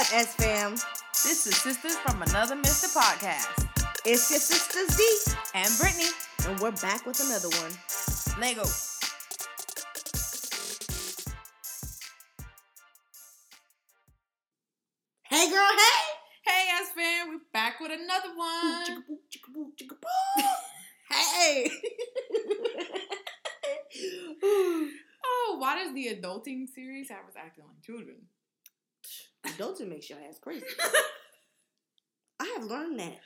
up, S fam? This is Sisters from Another Mister podcast. It's your sisters D, And Brittany, and we're back with another one. Lego. Hey, girl, hey! Hey, S fam, we're back with another one. Chicka-boo, chicka-boo, chicka-boo. hey! Oh, why does the adulting series have us acting like children? Adulting makes your ass crazy. I have learned that.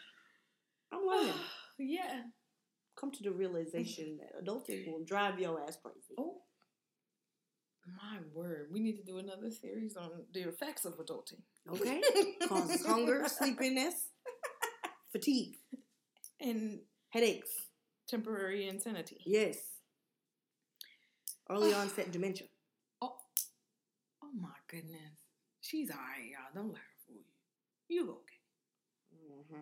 I'm learning. yeah. Come to the realization that adulting will drive your ass crazy. Oh, my word. We need to do another series on the effects of adulting. Okay? Causes hunger, sleepiness, fatigue, And headaches. temporary insanity. Yes. Early onset dementia. Oh, oh my goodness. She's alright, y'all. Don't let her fool you. You okay. hmm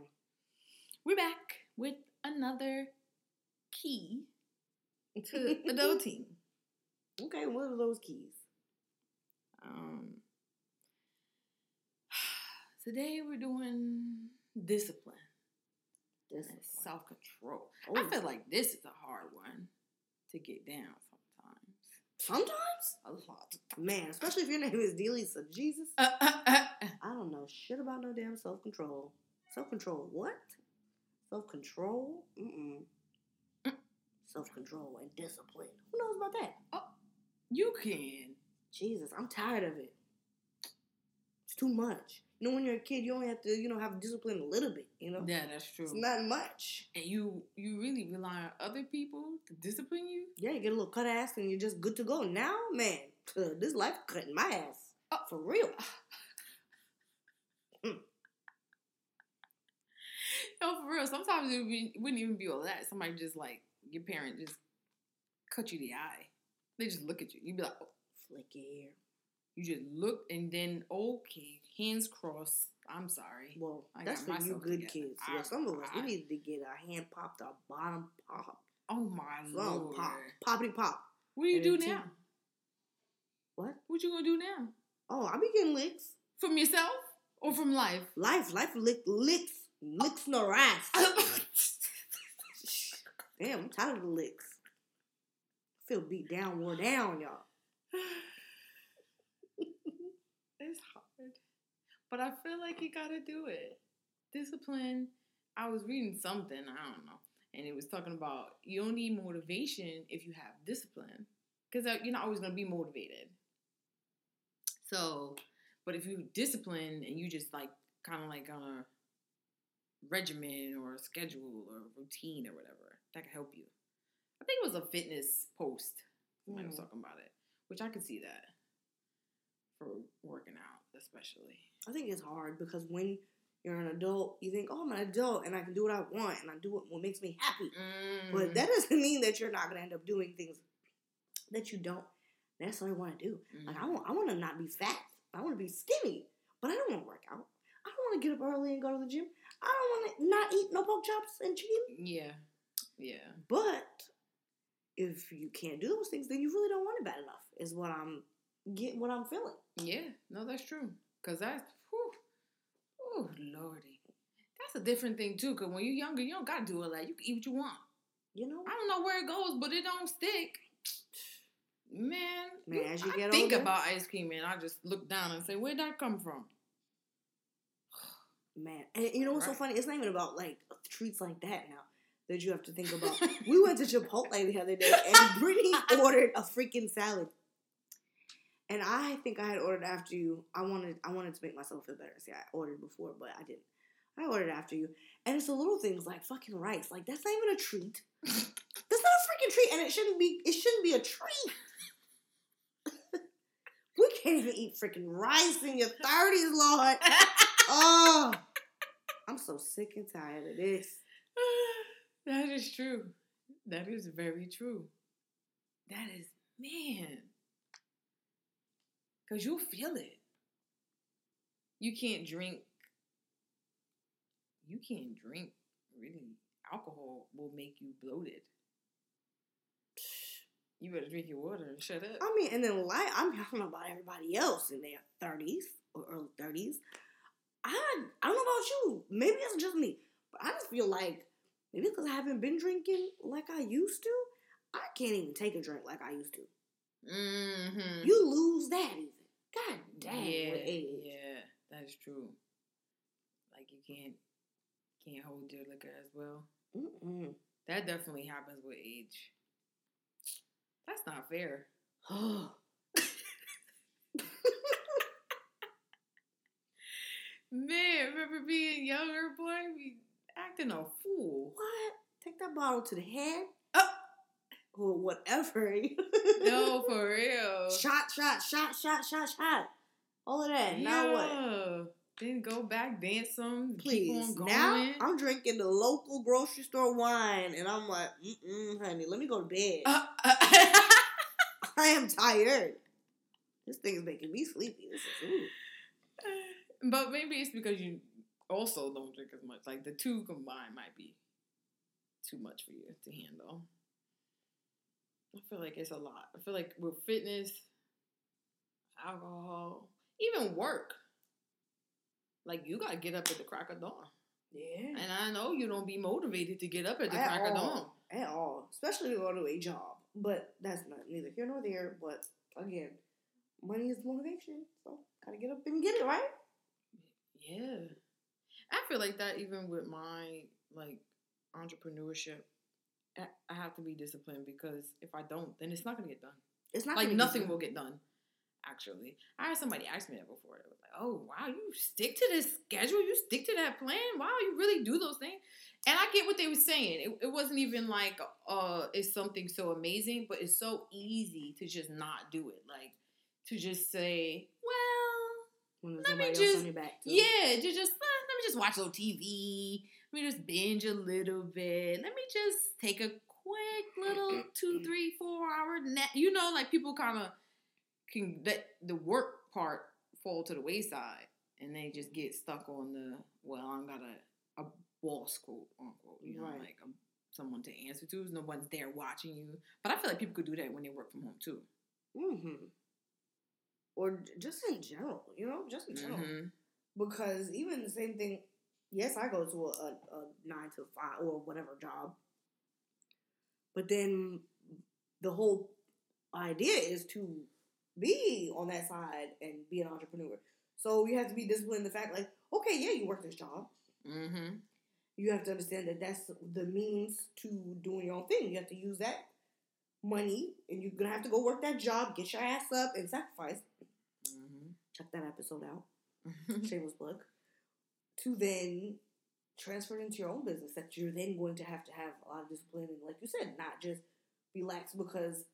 We're back with another key to adulting. Okay, what are those keys? Um, today we're doing discipline Discipline. self control. Oh. I feel like this is a hard one to get down sometimes. A lot. Man, especially if your name is Delisa Jesus. Uh, uh, uh, uh. I don't know shit about no damn self control. Self control, what? Self control? Mm-mm. Mm. Self control and discipline. Who knows about that? Oh, You can. Jesus, I'm tired of it. It's too much. Know, when you're a kid, you only have to, you know, have discipline a little bit. You know, Yeah, that's true. it's not much. and you you really rely on other people to discipline you. Yeah, you get a little cut ass and you're just good to go. Now, man, this life cutting my ass. Oh. For real. Mm. No, for real. Sometimes it would be, wouldn't even be all that. Somebody just like your parent just cut you the eye. They just look at you. You'd be like, oh. Flick your hair. You just look and then okay, hands crossed. I'm sorry. Well, I that's for you good together. kids. I- yeah, some of us, we I- needed to get our hand popped, our bottom pop. Oh my lord. pop. Poppity pop. What do you And do now? What? What you gonna do now? Oh, I be getting licks. From yourself or from life? Life, life lick, licks. Licks no ass. Damn, I'm tired of the licks. feel beat down, wore down, y'all. it's hard. But I feel like you gotta do it. Discipline. I was reading something, I don't know. And it was talking about you don't need motivation if you have discipline. Because you're not always gonna be motivated. So, but if you discipline and you just like kind of like on a regimen or a schedule or routine or whatever, that could help you. I think it was a fitness post. Somebody was Mhm. talking about it, which I could see that for working out, especially. I think it's hard because when you're an adult, you think, oh, I'm an adult and I can do what I want and I do what, what makes me happy. Mm. But that doesn't mean that you're not gonna end up doing things that you don't necessarily want to do. Like I Mhm. want, I want to not be fat. I want to be skinny, but I don't want to work out. I don't want to get up early and go to the gym. I don't want to not eat no pork chops and chicken. yeah, yeah, But if you can't do those things, then you really don't want it bad enough. Is what I'm get what I'm feeling. yeah. No, that's true. Cause that's, oh lordy, that's a different thing too. Cause when you're younger, you don't gotta do all that. You can eat what you want. You know, I don't know where it goes, but it don't stick. Man, Man, as you I get think older- about ice cream, man. I just look down and say, "Where'd that come from?" man. And you know what's so funny? It's not even about like treats like that now that you have to think about. we went to Chipotle the other day, and Brittany ordered a freaking salad. And I think I had ordered after you. I wanted I wanted to make myself feel better. See, I ordered before, but I didn't. I ordered after you. And it's the little things like fucking rice. Like that's not even a treat. That's not a freaking treat, and it shouldn't be. It shouldn't be a treat. we can't even eat freaking rice in your thirties, Lord. Oh, I'm so sick and tired of this. that is true. That is very true. That is man. Cause you'll feel it. You can't drink. You can't drink really. Alcohol will make you bloated. You better drink your water and shut up. I mean, and then like I'm talking about everybody else in their thirties. or early thirties. I I don't know about you. Maybe it's just me, but I just feel like maybe because I haven't been drinking like I used to, I can't even take a drink like I used to. Mm-hmm. You lose that. God damn. yeah, with age. yeah, that's true. Like you can't can't hold your liquor as well. Mm-mm. That definitely happens with age. That's not fair. Man, remember being younger, boy? We acting a fool. what? Take that bottle to the head. Or whatever. No, for real. Shot, shot, shot, shot, shot, shot. All of that. Now what? Then go back, dance some, keep Please. on going. Now I'm drinking the local grocery store wine, and I'm like, mm-mm, honey, let me go to bed. Uh, uh, I am tired. This thing is making me sleepy. This is ooh. but maybe it's because you also don't drink as much. Like the two combined might be too much for you to handle. I feel like it's a lot. I feel like with fitness, alcohol, even work, like you gotta get up at the crack of dawn. Yeah. And I know you don't be motivated to get up at the At crack of dawn. At all. Especially to go to a job. But that's not neither here nor there. But again, money is motivation. So gotta get up and get it, right? Yeah. I feel like that even with my like entrepreneurship. I have to be disciplined because if I don't, then it's not gonna get done. It's not like nothing will get done. Actually, I had somebody ask me that before. It was like, "Oh wow, you stick to this schedule. You stick to that plan. Wow, you really do those things." And I get what they were saying. It, it wasn't even like uh, it's something so amazing, but it's so easy to just not do it. Like to just say, "Well, Let me just- yeah, just uh, let me just watch a little TV. Let me just binge a little bit. Let me just take a quick little two, three, four hour nap. You know, like people kind of can let the work part fall to the wayside, and they just get stuck on the well. I'm got a a boss quote unquote. You know, Right. like um someone to answer to. No one's there watching you. But I feel like people could do that when they work from home too. Mm-hmm. Or just in general, you know, just in general. Mhm. Because even the same thing, yes, I go to a, a, nine to five or whatever job, but then the whole idea is to be on that side and be an entrepreneur. So you have to be disciplined in the fact, like, okay, yeah, you work this job. Mhm. You have to understand that that's the means to doing your own thing. You have to use that money, and you're gonna have to go work that job, get your ass up, and sacrifice. Mhm. Check that episode out. Shameless plug, to then transfer it into your own business that you're then going to have to have a lot of discipline and, like you said, not just relax because,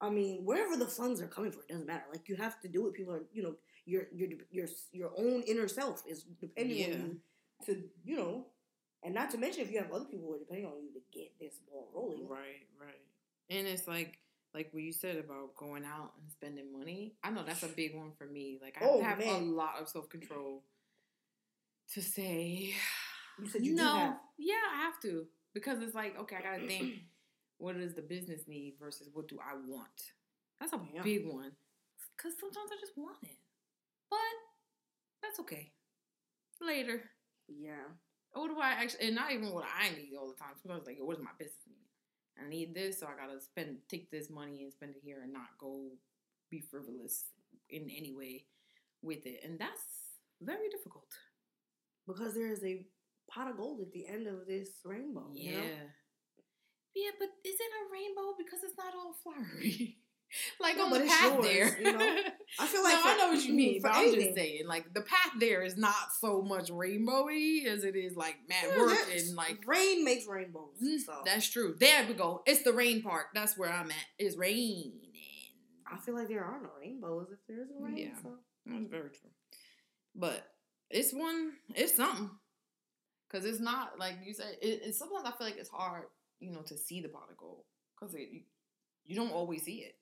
I mean, wherever the funds are coming from, it doesn't matter. Like you have to do it. People are, you know, your your your your own inner self is depending Yeah. on you to, you know, and not to mention if you have other people who are depending on you to get this ball rolling. Right, right. And it's like like what you said about going out and spending money. I know that's a big one for me. Like I Oh, have a lot of self control to say You said you no. do have. Yeah, I have to because it's like okay, I gotta think. What does the business need versus what do I want? That's a Yeah. big one. Because sometimes I just want it, but that's okay. Later. Yeah. What do I actually, and not even what I need all the time. Sometimes like, what does my business need? I need this, so I gotta spend, take this money and spend it here, and not go be frivolous in any way with it, and that's very difficult. Because there is a pot of gold at the end of this rainbow. Yeah, You know? yeah, but is it a rainbow because it's not all flowery? like No, on the path yours, there, you know? I feel like no, for- I know what you mean, but I'm just saying, like the path there is not so much rainbowy as it is like mad Yeah, work and like rain makes rainbows. Mm, So That's true. There we go. It's the rain part. That's where I'm at. It's raining. I feel like there are no rainbows if there's a rain. Yeah. So That's very true. But it's one. It's something. Cause it's not like you said. It, it's sometimes I feel like it's hard, you know, to see the pot of gold. Cause it, you, you don't always see it.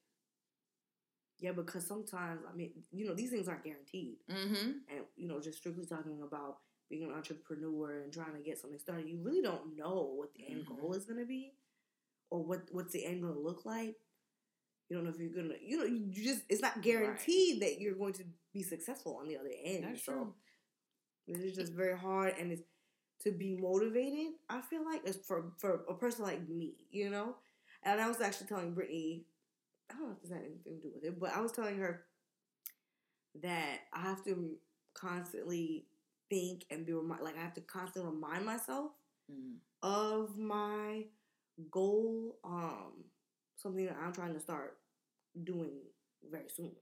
yeah, because sometimes I mean, you know, these things aren't guaranteed, Mm-hmm. and you know, just strictly talking about being an entrepreneur and trying to get something started, you really don't know what the end Mhm. goal is going to be, or what what's the end going to look like. You don't know if you're gonna, you know, you just it's not guaranteed that you're going to be successful on the other end. That's so true. It's just very hard, and it's to be motivated. I feel like it's for for a person like me, you know. And I was actually telling Brittany, I don't know if this had anything to do with it, but I was telling her that I have to constantly think and be remind, like I have to constantly remind myself Mm. of my goal, um, something that I'm trying to start doing very soon.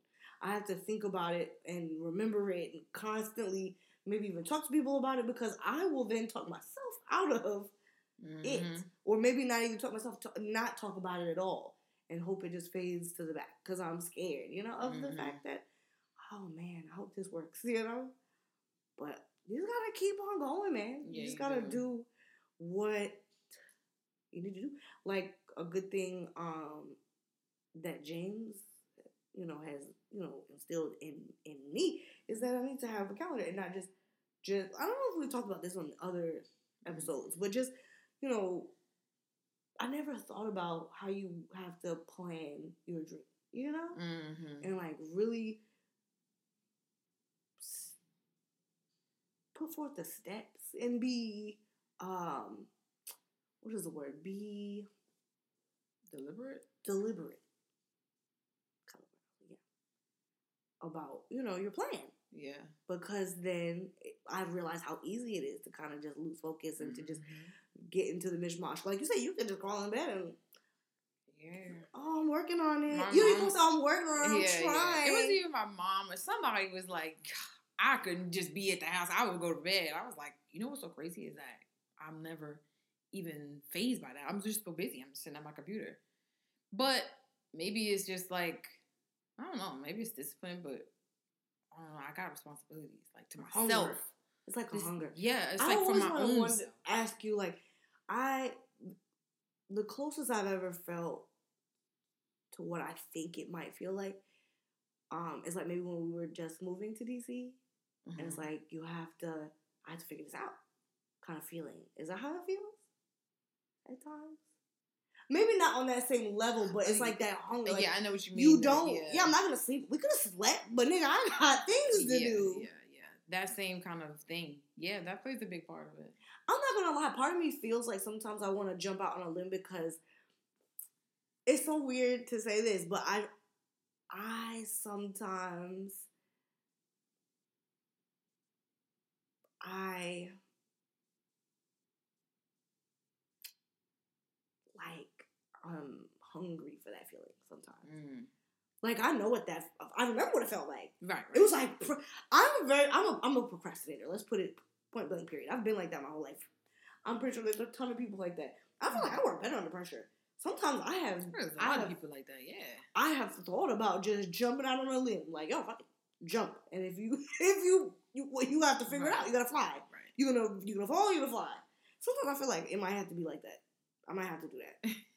I have to think about it and remember it and constantly maybe even talk to people about it because I will then talk myself out of it. Mhm. Or maybe not even talk myself to not talk about it at all and hope it just fades to the back because I'm scared, you know, of the Mhm. fact that, oh man, I hope this works, you know? But you just gotta keep on going, man. Yeah, you just gotta do. do what you need to do. Like a good thing um that James, you know, has, you know, instilled in in me is that I need to have a calendar and not just just I don't know if we talked about this on other episodes, but just, you know, I never thought about how you have to plan your dream, you know? Mhm. and like really put forth the steps and be um what is the word be Deliberate. deliberate yeah about you know your plan Yeah. because then i realized how easy it is to kind of just lose focus and to just Mhm. get into the mishmash like you said you can just crawl in bed and Yeah. oh i'm working on it My you even say i'm working on it i'm yeah, trying yeah. It was even my mom or somebody was like, I couldn't just be at the house. I would go to bed. I was like, you know what's so crazy is that I'm never even phased by that. I'm just so busy. I'm sitting at my computer. But maybe it's just like, I don't know. Maybe it's discipline, but I don't know. I got responsibilities like to myself. Hunger. it's like a This- hunger Yeah, it's I like for my own self. ask you like I the closest I've ever felt to what I think it might feel like um is like maybe when we were just moving to DC and it's Mhm. like you have to I have to figure this out kind of feeling. Is that how it feels? At times. Maybe not on that same level, but it's like that hunger. Like, yeah, I know what you mean. you don't. Yeah. I'm not gonna sleep. We could have slept, but nigga, I got things to yeah, do. Yeah, yeah. That same kind of thing. Yeah, that plays a big part of it. I'm not gonna lie. Part of me feels like sometimes I want to jump out on a limb because it's so weird to say this, but I, I sometimes, I like I'm hungry for that feeling sometimes. Mm. Like I know what that. I remember what it felt like. Right, right. It was like I'm a very I'm a I'm a procrastinator. Let's put it point blank. Period. I've been like that my whole life. I'm pretty sure there's a ton of people like that. I feel like I work better under pressure. Sometimes I have There's a I lot have of people like that. Yeah. I have thought about just jumping out on a limb. Like yo, fuck it, jump. And if you if you you well, you have to figure it out. You gotta fly. Right. You're gonna you're gonna fall. You're gonna fly. Sometimes I feel like it might have to be like that. I might have to do that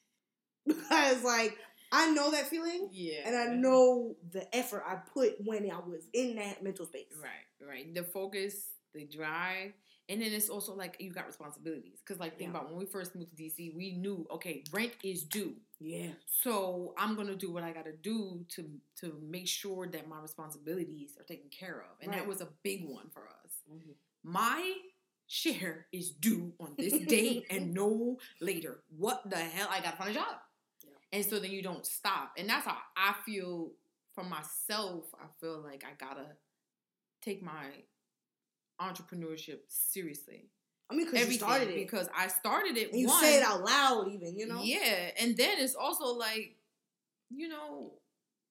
because like I know that feeling. Yeah. And I know the effort I put when I was in that mental space. Right, right. The focus, the drive, and then it's also like you got responsibilities. Because like think Yeah. about when we first moved to DC, we knew okay, rent is due. Yeah. So I'm gonna do what I gotta do to to make sure that my responsibilities are taken care of, and that was a big one for us. Mm-hmm. My share is due on this date and no later. What the hell? I gotta find a job. And so then you don't stop. And that's how I feel for myself. I feel like I gotta take my entrepreneurship seriously. I mean, because you started it. Because I started it. and you one, say it out loud, even, you know? yeah, and then it's also like, you know,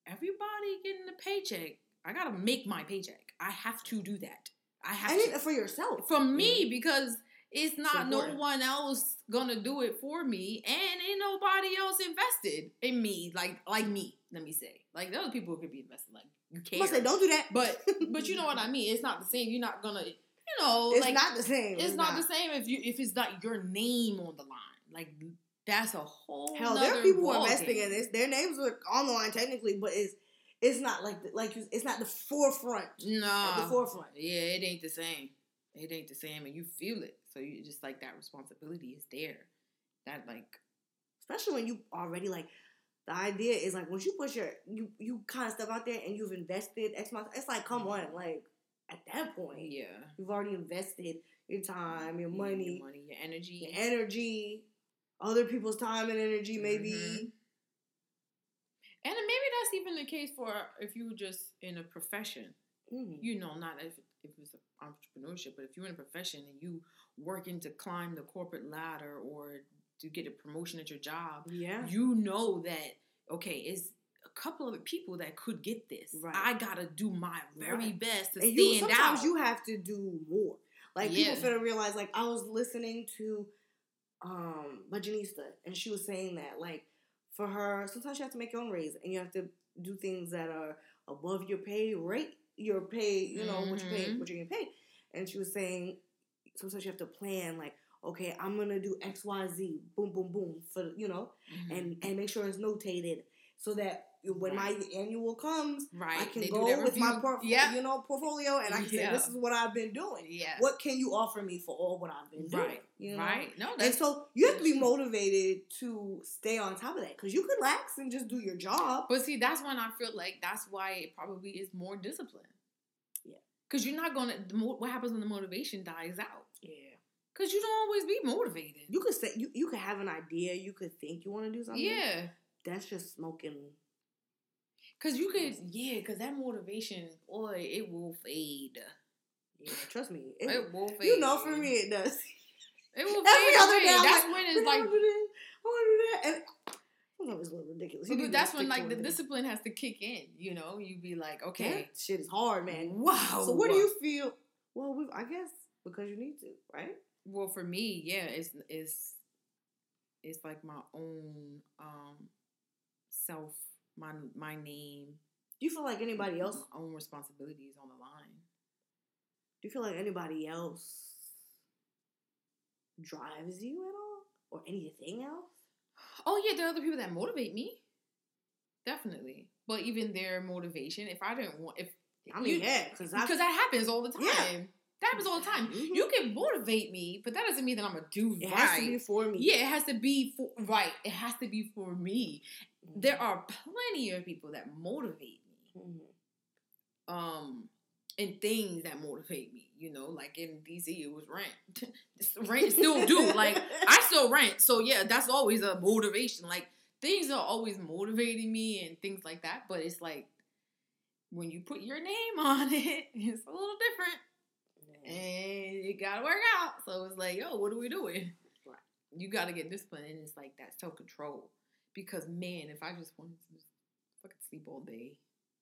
everybody getting a paycheck. I gotta make my paycheck. I have to do that. I have And to it, for yourself. for me because it's not no one else gonna do it for me, and ain't nobody else invested in me like like me. Let me say, like those people who could be invested, like you care, gonna say, don't do that. but but you know what I mean. It's not the same. You're not gonna, you know, it's like not the same. it's not, the same if you if it's not your name on the line. Like that's a whole Hell, there are people who are investing game. in this. Their names are on the line technically, but it's it's not like the, like it's not the forefront. no the forefront. yeah, it ain't the same. It ain't the same, and you feel it. So you just like that responsibility is there. That like Especially when you already like the idea is like once you put your you you kind of stuff out there and you've invested X amount, it's like come on, like at that point, Yeah. you've already invested your time, your money, your money, your energy. your energy, other people's time and energy, maybe. Mhm. And maybe that's even the case for if you were just in a profession. Mhm. You know, not if if it's entrepreneurship, but if you're in a profession and you working to climb the corporate ladder or to get a promotion at your job, Yeah. you know that okay, it's a couple of people that could get this. Right. I gotta do my very Right. best to and you stand sometimes out. you have to do more. Like Yeah. people finna realize. Like I was listening to um Bajanista, and she was saying that like for her, sometimes you have to make your own raise, and you have to do things that are above your pay rate, your pay, you know what you pay, Mhm. what you're getting paid. And she was saying sometimes you have to plan like. Okay, I'm gonna do X, Y, Z, boom, boom, boom, for you know, Mhm. and and make sure it's notated so that when Right. my annual comes, right. I can they go with my review. por- yeah. you know portfolio, and I can say this is what I've been doing. yeah. What can you offer me for all what I've been doing? Right. You know? Right. No, And so you have to be motivated to stay on top of that because you could relax and just do your job. But see, that's when I feel like that's why it probably is more discipline. Yeah. Because you're not gonna. The mo- what happens when the motivation dies out? Yeah. Because you don't always be motivated. You could say you, you could have an idea, you could think you want to do something. Yeah. That's just smoking. Cause you could, yeah. Cause that motivation, boy, it will fade. Yeah, trust me. It, It will fade. you know, for me, it does. it will Every fade other away. day, I'm That's like, when it's like, want to do this. I want to do that. And sometimes it's a little ridiculous. But that's when like the thing. discipline has to kick in. You know, you'd be like, okay, That shit is hard, man. wow. So what do you feel? Well, we, I guess because you need to, right? Well, for me, yeah, it's it's it's like my own um self, my my name. Do you feel like anybody mm-hmm. else? my own responsibilities on the line. Do you feel like anybody else drives you at all, or anything else? Oh yeah, there are other people that motivate me. Definitely, but even their motivation, if I didn't want, if I mean, You- yeah, because because that happens all the time. Yeah. That happens all the time. Mhm. You can motivate me, but that doesn't mean that I'm gonna do it right. has to be for me. yeah, it has to be for right. It has to be for me. Mhm. There are plenty of people that motivate me. Mhm. um and things that motivate me. You know, like in DC it was rent. Rent still do. Like I still rent. So yeah, that's always a motivation. Like things are always motivating me and things like that. But it's like when you put your name on it, it's a little different. Yeah. And it gotta work out. So it's like, yo, what are we doing? Right. You gotta get disciplined and it's like that self control. Because man, if I just wanted to just fucking sleep all day.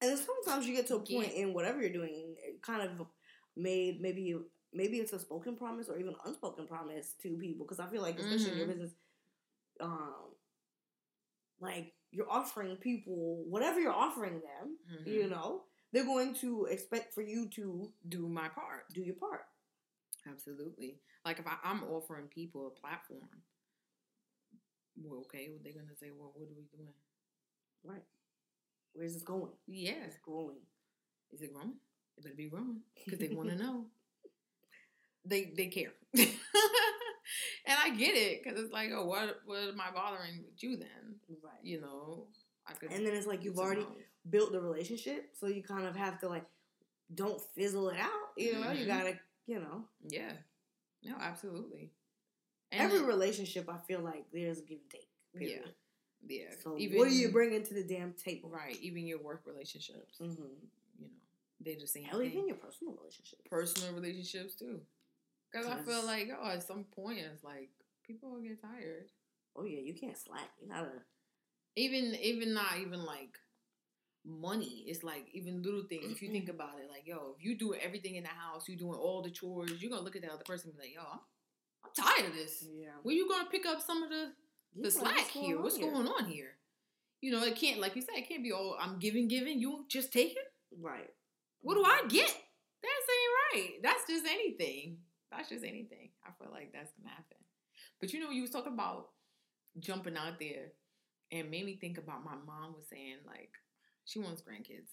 And sometimes you get to a Yeah. point in whatever you're doing, it kind of made maybe maybe it's a spoken promise or even unspoken promise to people because I feel like especially in your Mhm. business, um, like you're offering people whatever you're offering them, Mm-hmm. you know, they're going to expect for you to Do my part. do your part. Absolutely. Like if I, I'm offering people a platform, well, okay, well, they're gonna say, well, what are we doing? Right. Where's this going? Yeah, It's growing. is it growing? It better be growing because they want to know. They they care, and I get it because it's like, oh, what what am I bothering with you then? Right. You know, I could. And then it's like you've already help. Built the relationship, so you kind of have to like don't fizzle it out. You know, you Mhm. gotta, you know. Yeah, no, absolutely. And Every then- relationship, I feel like there's a give and take. Period. yeah. So even what are you bringing to the damn table? right? Even your work relationships, Mm-hmm. you know, they're the same Hell, thing. even your personal relationships. personal relationships too. Because I feel like, oh, at some point, it's like people will get tired. Oh yeah, you can't slack. You gotta. Even, even not even like money. It's like even little things. If you think about it, like, yo, if you do everything in the house, you doing all the chores, you're gonna look at the other person and be like, yo, I'm, I'm tired of this. Yeah. When you gonna pick up some of the the slack here? What's going on here? You know, it can't, like you said, it can't be all I'm giving, giving. You just take it. Right. What do I get? That's ain't right. That's just anything. That's just anything. I feel like that's gonna happen. But you know, you was talking about jumping out there and made me think about my mom was saying like she wants grandkids,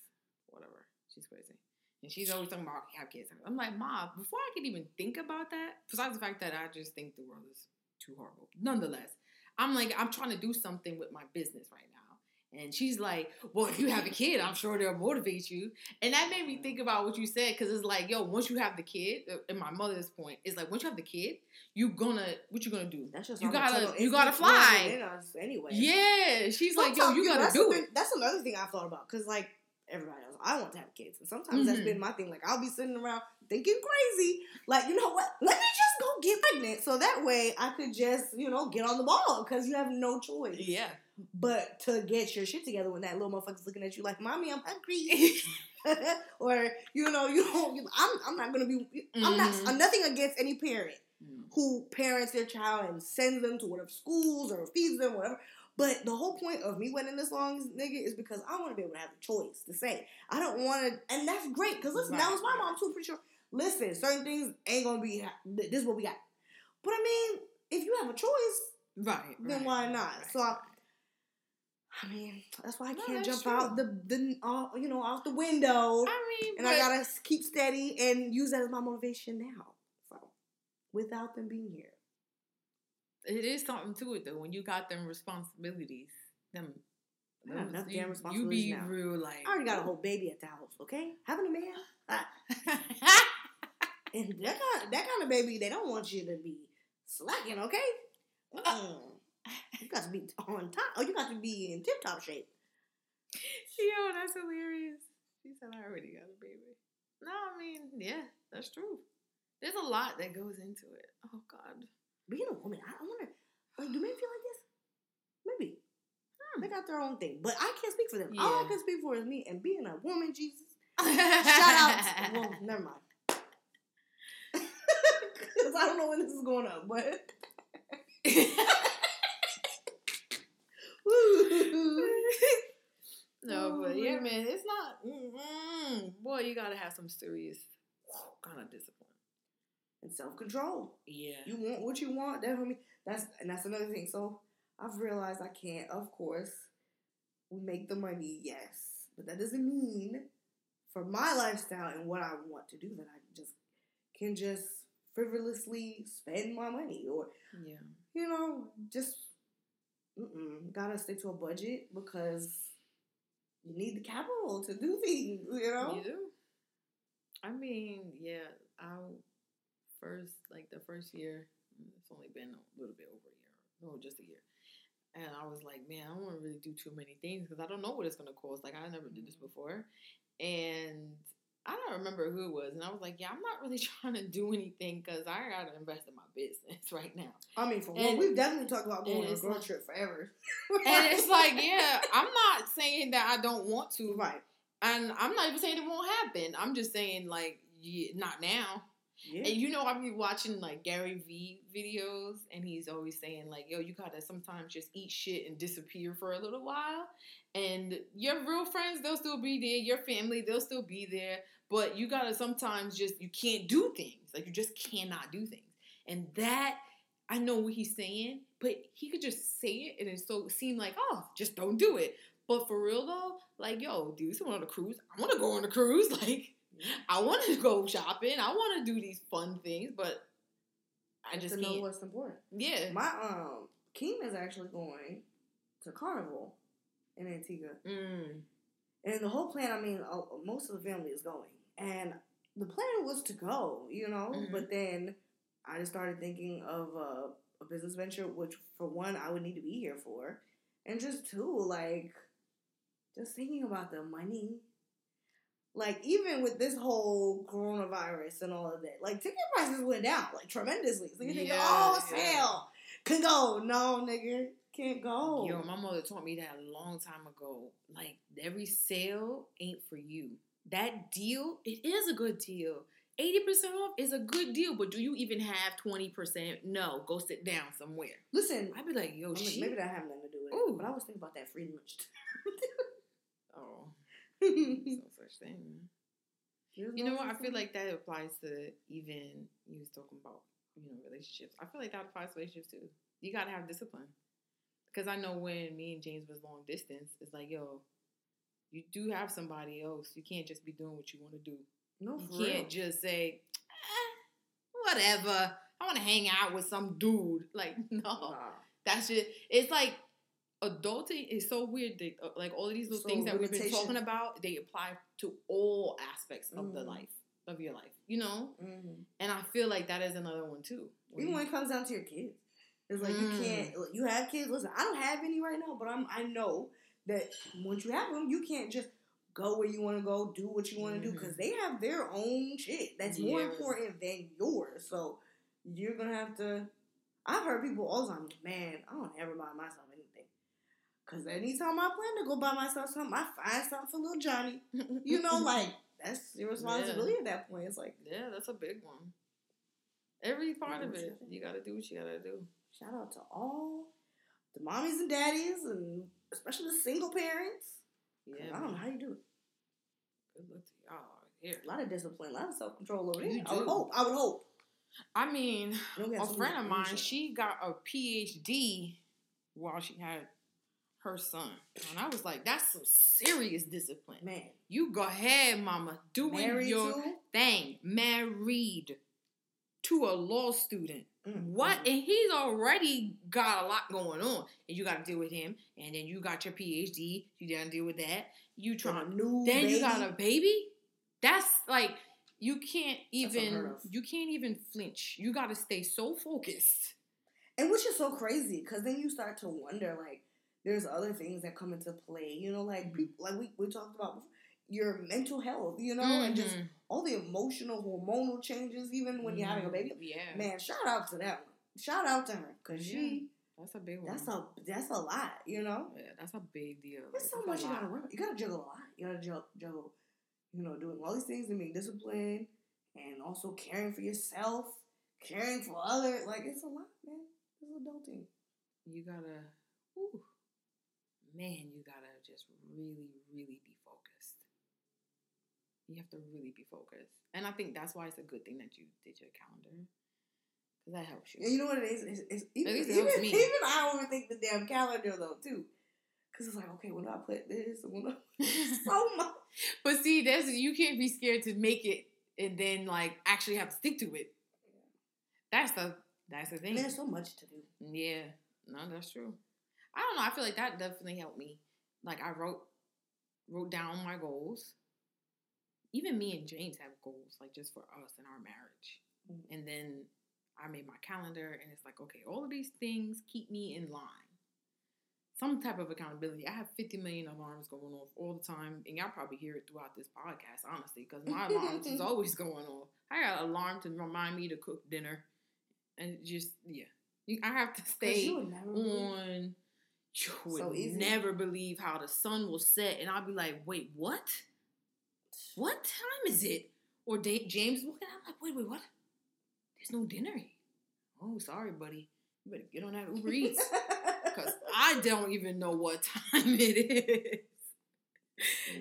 whatever. She's crazy. And she's always talking about have kids. I'm like, Mom, before I could even think about that, besides the fact that I just think the world is too horrible. Nonetheless, I'm like, I'm trying to do something with my business right now. And she's like, "Well, if you have a kid, I'm sure they'll motivate you." And that made me think about what you said because it's like, yo, once you have the kid, uh, and my mother's point is like, once you have the kid, you gonna what you gonna do? That's just You gotta- you gotta fly. Anyway. Yeah, she's like, yo, Sometimes- you gotta do it. That's another thing I thought about because, like, everybody else, I want to have kids, and sometimes that's Mhm. been my thing. Like, I'll be sitting around thinking crazy, like, you know what? Let me just go get pregnant, so that way I could just, you know, get on the ball because you have no choice. Yeah. But to get your shit together when that little motherfucker's looking at you like, "Mommy, I'm hungry," or you know, you don't. you- I'm, I'm not gonna be. I'm not. I'm nothing against any parent Mm. who parents their child and sends them to whatever schools or feeds them, whatever. But the whole point of me waiting this long, nigga, is because I want to be able to have the choice to say. I don't want to, and that's great. Because listen, that was my mom too. Pretty sure. Listen, certain things ain't gonna be. This is what we got. But I mean, if you have a choice, Right. then right, why not? right. So I, I mean, that's why I No, can't jump out the the uh, you know out the window, I mean, and I gotta keep steady and use that as my motivation now. So without them being here. it is something to it though. When you got them responsibilities, them. I got enough you, damn You responsibilities be now. real like. I already got a whole baby at the house, okay? Having a man, ah, and that kind, that kind of baby, they don't want you to be slacking, okay? Mm-mm. You got to be on top. Oh, you got to be in tip top shape. Yo, oh, that's hilarious. She said I already got a baby. No, I mean, yeah, that's true. There's a lot that goes into it. Oh God. Being a woman, I, I wonder, like, do men feel like this? Maybe. Hmm. They got their own thing, but I can't speak for them. All I can speak for is me, and being a woman, Jesus. Shout out. Well, never mind. Because I don't know when this is going up, but. No, oh, but Oh, yeah, man. it's not. Mm-mm. Boy, you gotta have some serious kind of discipline. and self control. Yeah. You want what you want. That me. That's and that's another thing. So I've realized I can't. Of course, we make the money, yes, but that doesn't mean for my lifestyle and what I want to do that I just can just frivolously spend my money or yeah. you know just mm-mm, gotta stick to a budget because you need the capital to do things. You know. You do. I mean, yeah, I first like the first year. It's only been a little bit over a year, no, just a year. And I was like, man, I don't want to really do too many things because I don't know what it's gonna cost. Like I never did this before, and I don't remember who it was. And I was like, yeah, I'm not really trying to do anything because I gotta invest in my business right now. I mean, for And- one, we've definitely talked about going on a girl like- trip forever. And it's like, yeah, I'm not saying that I don't want to, right. and I'm not even saying it won't happen. I'm just saying like, yeah, not now. Yeah. And you know, I be watching like Gary V videos, and he's always saying like, "Yo, you gotta sometimes just eat shit and disappear for a little while." And your real friends, they'll still be there. Your family, they'll still be there. But you gotta sometimes just you can't do things like you just cannot do things. And that I know what he's saying, but he could just say it and it so seem like, oh, just don't do it. But for real though, like, yo, dude, someone on a cruise. I want to go on a cruise. Like, I want to go shopping. I want to do these fun things, but I just know what's important. Yeah. My um, Keem is actually going to Carnival in Antigua, Mm. and the whole plan. I mean, uh, most of the family is going, and the plan was to go, you know. Mhm. But then I just started thinking of uh, a business venture, which for one I would need to be here for, and just two, like just thinking about the money. Like even with this whole coronavirus and all of that, like ticket prices went down like tremendously. So you think, Yeah, oh, yeah. sale, can go. No, nigga, can't go. Yo, my mother taught me that a long time ago. Like every sale ain't for you. That deal, it is a good deal. 80% off is a good deal, but do you even have 20%? No, go sit down somewhere. Listen, I'd be like, yo, maybe that have nothing to do with Ooh. it. But I was thinking about that free lunch. There's no such thing. man. You no know what? I feel like that applies to even you was talking about you know relationships. I feel like that applies to relationships too. You gotta have discipline because I know when me and James was long distance, it's like yo, you do have somebody else. You can't just be doing what you want to do. no, You can't real. just say eh, whatever. I want to hang out with some dude. Like no, Nah. that's just. It's like adulting is so weird. That, uh, like all of these little So, things that we've been talking about, they apply to all aspects of the Mhm. life of your life. You know, Mhm. and I feel like that is another one too. Even when it comes down to your kids, it's like you Mm. can't. You have kids. Listen, I don't have any right now, but I'm. I know that once you have them, you can't just go where you want to go, do what you want to do, Mhm. because they have their own shit that's more important than yours. So you're gonna have to. I've heard people all the time, man, I don't ever buy myself. Cause anytime I plan to go buy myself something, I find something for little Johnny. You know, like that's your responsibility at that point. It's like yeah, that's a big one. Every part of it, you got to do what you got to do. Shout out to all the mommies and daddies, and especially the single parents. Yeah, I don't know how you do it. Good luck to y'all here. A lot of discipline, a lot of self control over You there. I would hope. I would hope. I mean, You don't got a friend of mine, she got a PhD while she had her son, and I was like, "That's some serious discipline." man You go ahead, mama, doing married your to thing. Married to a law student. Mm, What? mm. And he's already got a lot going on, and you got to deal with him. And then you got your PhD. You got to deal with that. You trying a new then baby. you got a baby. That's like you can't even you can't even flinch. You got to stay so focused. And which is so crazy because then you start to wonder like there's other things that come into play. You know, like Mhm. people like we, we talked about before, your mental health. You know, and just Mhm. all the emotional hormonal changes. Even when you're having a baby, Yeah, man. Shout out to that one. Shout out to her because she. that's a big one. That's a that's a lot. You know. yeah, that's a big deal. There's so much you gotta work. You gotta juggle a lot. You gotta juggle, juggle, you know, doing all these things and being disciplined, and also caring for yourself, caring for others. Like it's a lot, man. It's adulting. You gotta, whew, man, you gotta just really, really be focused. You have to really be focused, and I think that's why it's a good thing that you did your calendar, because that helps you. And you know what it is? It's, it's even, it even, me. even I overthink the damn calendar though too, because it's like, okay, when do I put this? When I, so much. But see, that's you can't be scared to make it and then like actually have to stick to it. That's the that's the thing. There's so much to do. Yeah, no, that's true. I don't know. I feel like that definitely helped me. Like I wrote wrote down my goals. Even me and James have goals, like just for us and our marriage. Mhm. And then I made my calendar, and it's like, okay, all of these things keep me in line. Some type of accountability. I have 50 million alarms going off all the time, and y'all probably hear it throughout this podcast, honestly, because my alarms is always going off. I got an alarm to remind me to cook dinner, and just yeah, I have to stay on. You would So never believe how the sun will set, and I'll be like, wait, what? What time is it? Or da- James looking, I'm like, wait, wait, what? There's no dinner. here." Oh, sorry, buddy. You better get on that Uber Eats because I don't even know what time it is.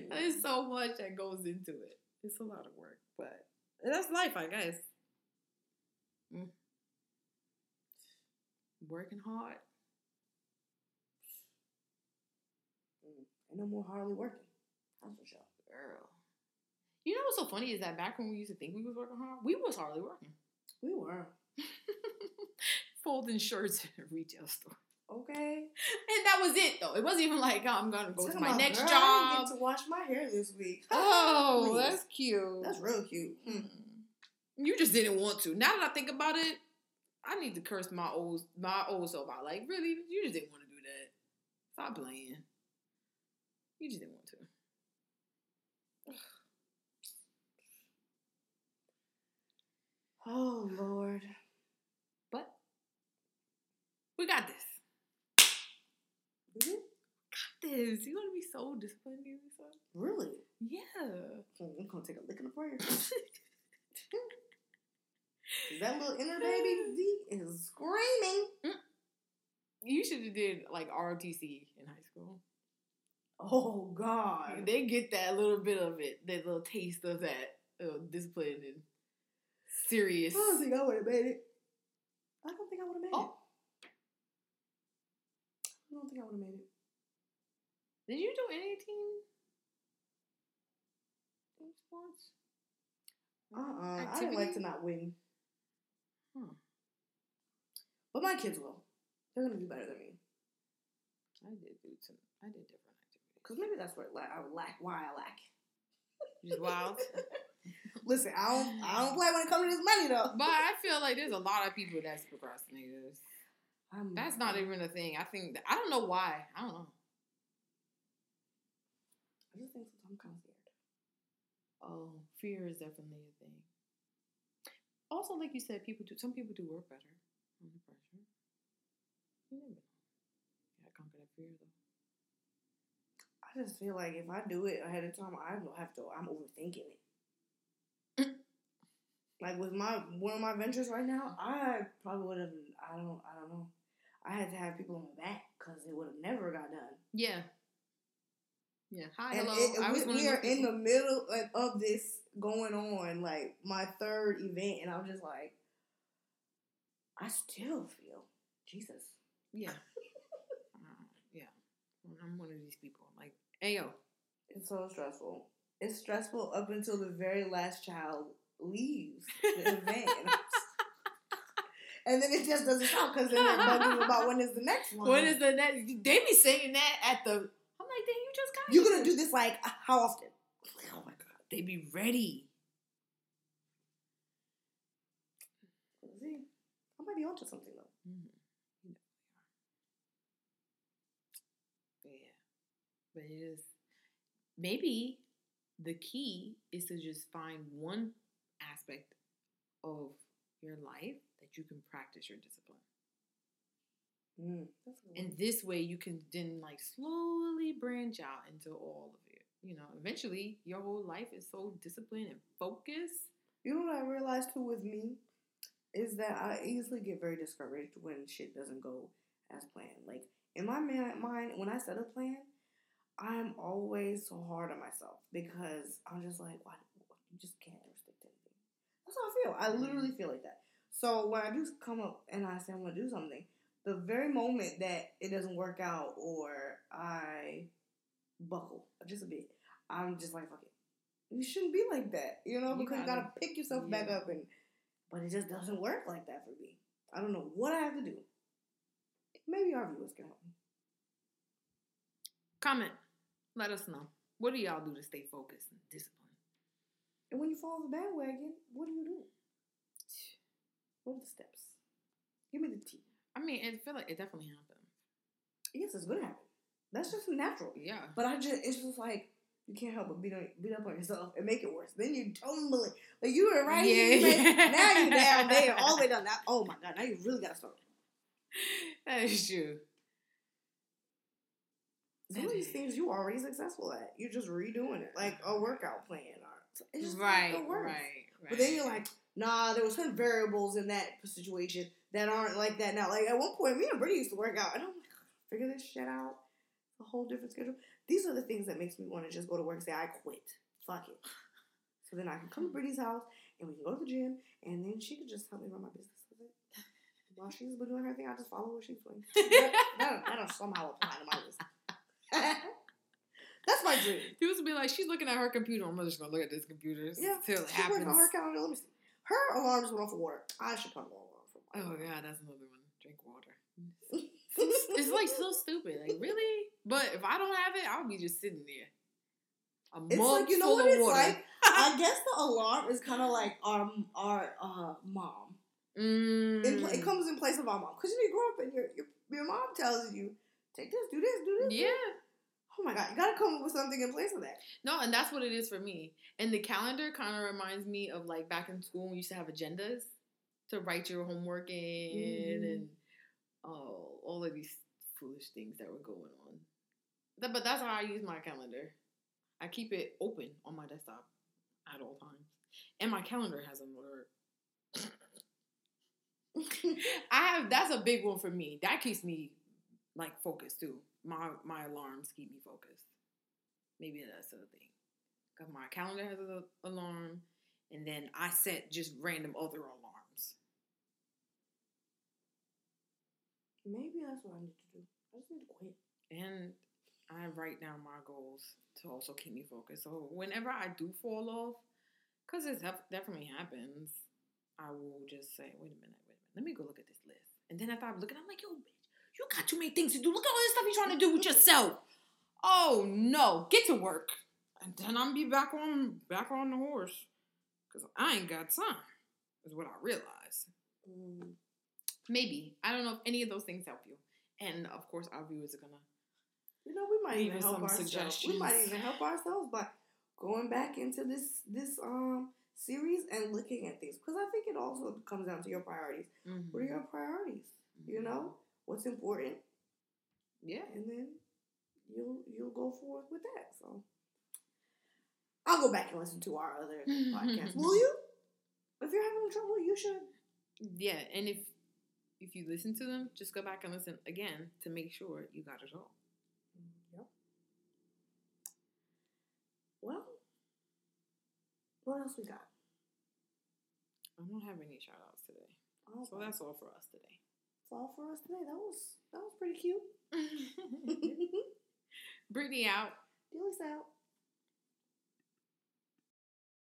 There's so much that goes into it. It's a lot of work, but that's life, I guess. Mm. Working hard. Ain't no more hardly working. That's for sure. Girl. You know what's so funny is that back when we used to think we was working hard, we was hardly working. We were Folding shirts in a retail store. okay. And that was it though. It wasn't even like oh, I'm gonna go to Talking my next girl, I job. didn't get to wash my hair this week. Oh, Please. that's cute. that's real cute. Mm. You just didn't want to. Now that I think about it, I need to curse my old my old self out. Like, really, you just didn't want to do that. Stop playing. You just didn't want to. Oh Lord. But we got this. Mhm. Got this. You want to be so disciplined in yourself? Really? Yeah. Hmm, I'm gonna take a lick in the prayer. that little inner baby D is screaming. You should have did like ROTC in high school. Oh God. They get that little bit of it, that little taste of that uh, discipline and serious. I don't think I would have made it. I don't think I would have made Oh. it. I don't think I would have made it. Did you do any team sports? Uh-uh. I didn't like to not win. Hmm. But my kids will. They're gonna do better than me. I did do some. I did different. Because maybe that's what I lack. Why I lack. Just wild. Listen, I don't. I don't play when it comes to this money though. but I feel like there's a lot of people that's procrastinators. I'm, That's not even a thing. I think I don't know why. I don't know. I just think I'm kind of scared. Oh, fear is definitely a thing. Also, like you said, people do. Some people do work better under pressure. You never know. You gotta conquer that fear, though. I just feel like if I do it ahead of time, I don't have to. I'm overthinking it. like with my one of my ventures right now, I probably would have. I don't. I don't know. I had to have people on my back because it would have never got done. Yeah. Yeah. Hi, And hello. it, I was we, we are in people. the middle like, of this going on, like my third event, and I'm just like, I still feel Jesus. Yeah. Uh, yeah. I'm one of these people. Like, hey yo. It's so stressful. It's stressful up until the very last child leaves the event. And then it just doesn't stop because then they're bugging about when is the next one. When is the next? They be saying that at the. I'm like, dang, you just got. You're gonna do this like how often? Oh my god. They be ready. See, I might be onto something though. Mm-hmm. Yeah, but it is maybe the key is to just find one aspect of your life that you can practice your discipline. Mm, And this way you can then like slowly branch out into all of it. You know, eventually your whole life is so disciplined and focused. You know what I realized too with me is that I easily get very discouraged when shit doesn't go as planned. Like in my mind, when I set a plan, I'm always so hard on myself because I'm just like, why? You just can't stick anything. That's how I feel. I mm-hmm. literally feel like that. So when I do come up and I say I'm gonna do something, the very moment that it doesn't work out or I buckle just a bit, I'm just like, fuck it. You shouldn't be like that, you know, because you gotta- gotta pick yourself back up and. But it just doesn't work like that for me. I don't know what I have to do. Maybe our viewers can help me. Comment. Let us know. What do y'all do to stay focused and disciplined? And when you fall off the bandwagon, what do you do? What are the steps? Give me the tea. I mean, I feel like it definitely happens. Yes, it's gonna happen. That's just natural. Yeah. But I just, it's just like you can't help but beat on, beat up on yourself and make it worse. Then you tumbling like you were right Yeah. here. man. Now you're down there, all the way down. Now, oh my god! Now you really gotta start. That is true. Some of these things you already successful at. You're just redoing it, like a workout plan. Or it's just Right, not right, right. But then you're like, nah, there was some variables in that situation that aren't like that now. Like at one point, me and Brittany used to work out, and I'm like, figure this shit out. A whole different schedule. These are the things that makes me want to just go to work and say, I quit. Fuck it. So then I can come to Brittany's house and we can go to the gym, and then she could just help me run my business with it. While she's been doing her thing, I just follow what she's doing. That, that, that'll somehow apply to my business. That's my dream. People would be like, she's looking at her computer. I'm just gonna look at this computer Yeah, it She happens. on her calendar. Let me see. Her alarms went off for water. I should put an alarm for Oh water. god, that's another one. Drink water. it's like so stupid. Like really? But if I don't have it, I'll be just sitting there. A It's mug like you know what it's water. like. I guess the alarm is kind of like our our uh, mom. Mm. Pla- it comes in place of our mom because you, know, you grow up and your, your your mom tells you take this, do this, do this. yeah. Oh my god, you gotta come up with something in place of that. No, and that's what it is for me. And the calendar kind of reminds me of like back in school when we used to have agendas to write your homework in Mhm. and oh, all of these foolish things that were going on. But that's how I use my calendar. I keep it open on my desktop at all times. And my calendar has an alert. I have that's a big one for me. That keeps me like focused too. My my alarms keep me focused. Maybe that's the thing. Cause my calendar has an alarm, and then I set just random other alarms. Maybe that's what I need to do. I just need to quit. And I write down my goals to also keep me focused. So whenever I do fall off, because it def- definitely happens, I will just say, wait a minute, wait a minute. Let me go look at this list. And then if I'm looking, I'm like, yo, bitch, you got too many things to do. Look at all this stuff you're trying to do with yourself. Oh no, get to work. And then I'm be back on back on the horse. Cause I ain't got time. Is what I realize. Mm. Maybe. I don't know if any of those things help you. And of course our viewers are gonna You know, we might even help some ourselves. We might even help ourselves by going back into this this um series and looking at things because I think it also comes down to your priorities. mm-hmm. What are your priorities? You know, what's important, Yeah. and then you'll you'll go forward with that. So I'll go back and listen to our other podcasts. Will you? If you're having trouble, you should. Yeah, and if if you listen to them, just go back and listen again to make sure you got it all. Yep. Well, what else we got? I don't have any shout outs today. Oh, So that's all for us today. All for us today. That was that was pretty cute. Brittany out. Dilly's out.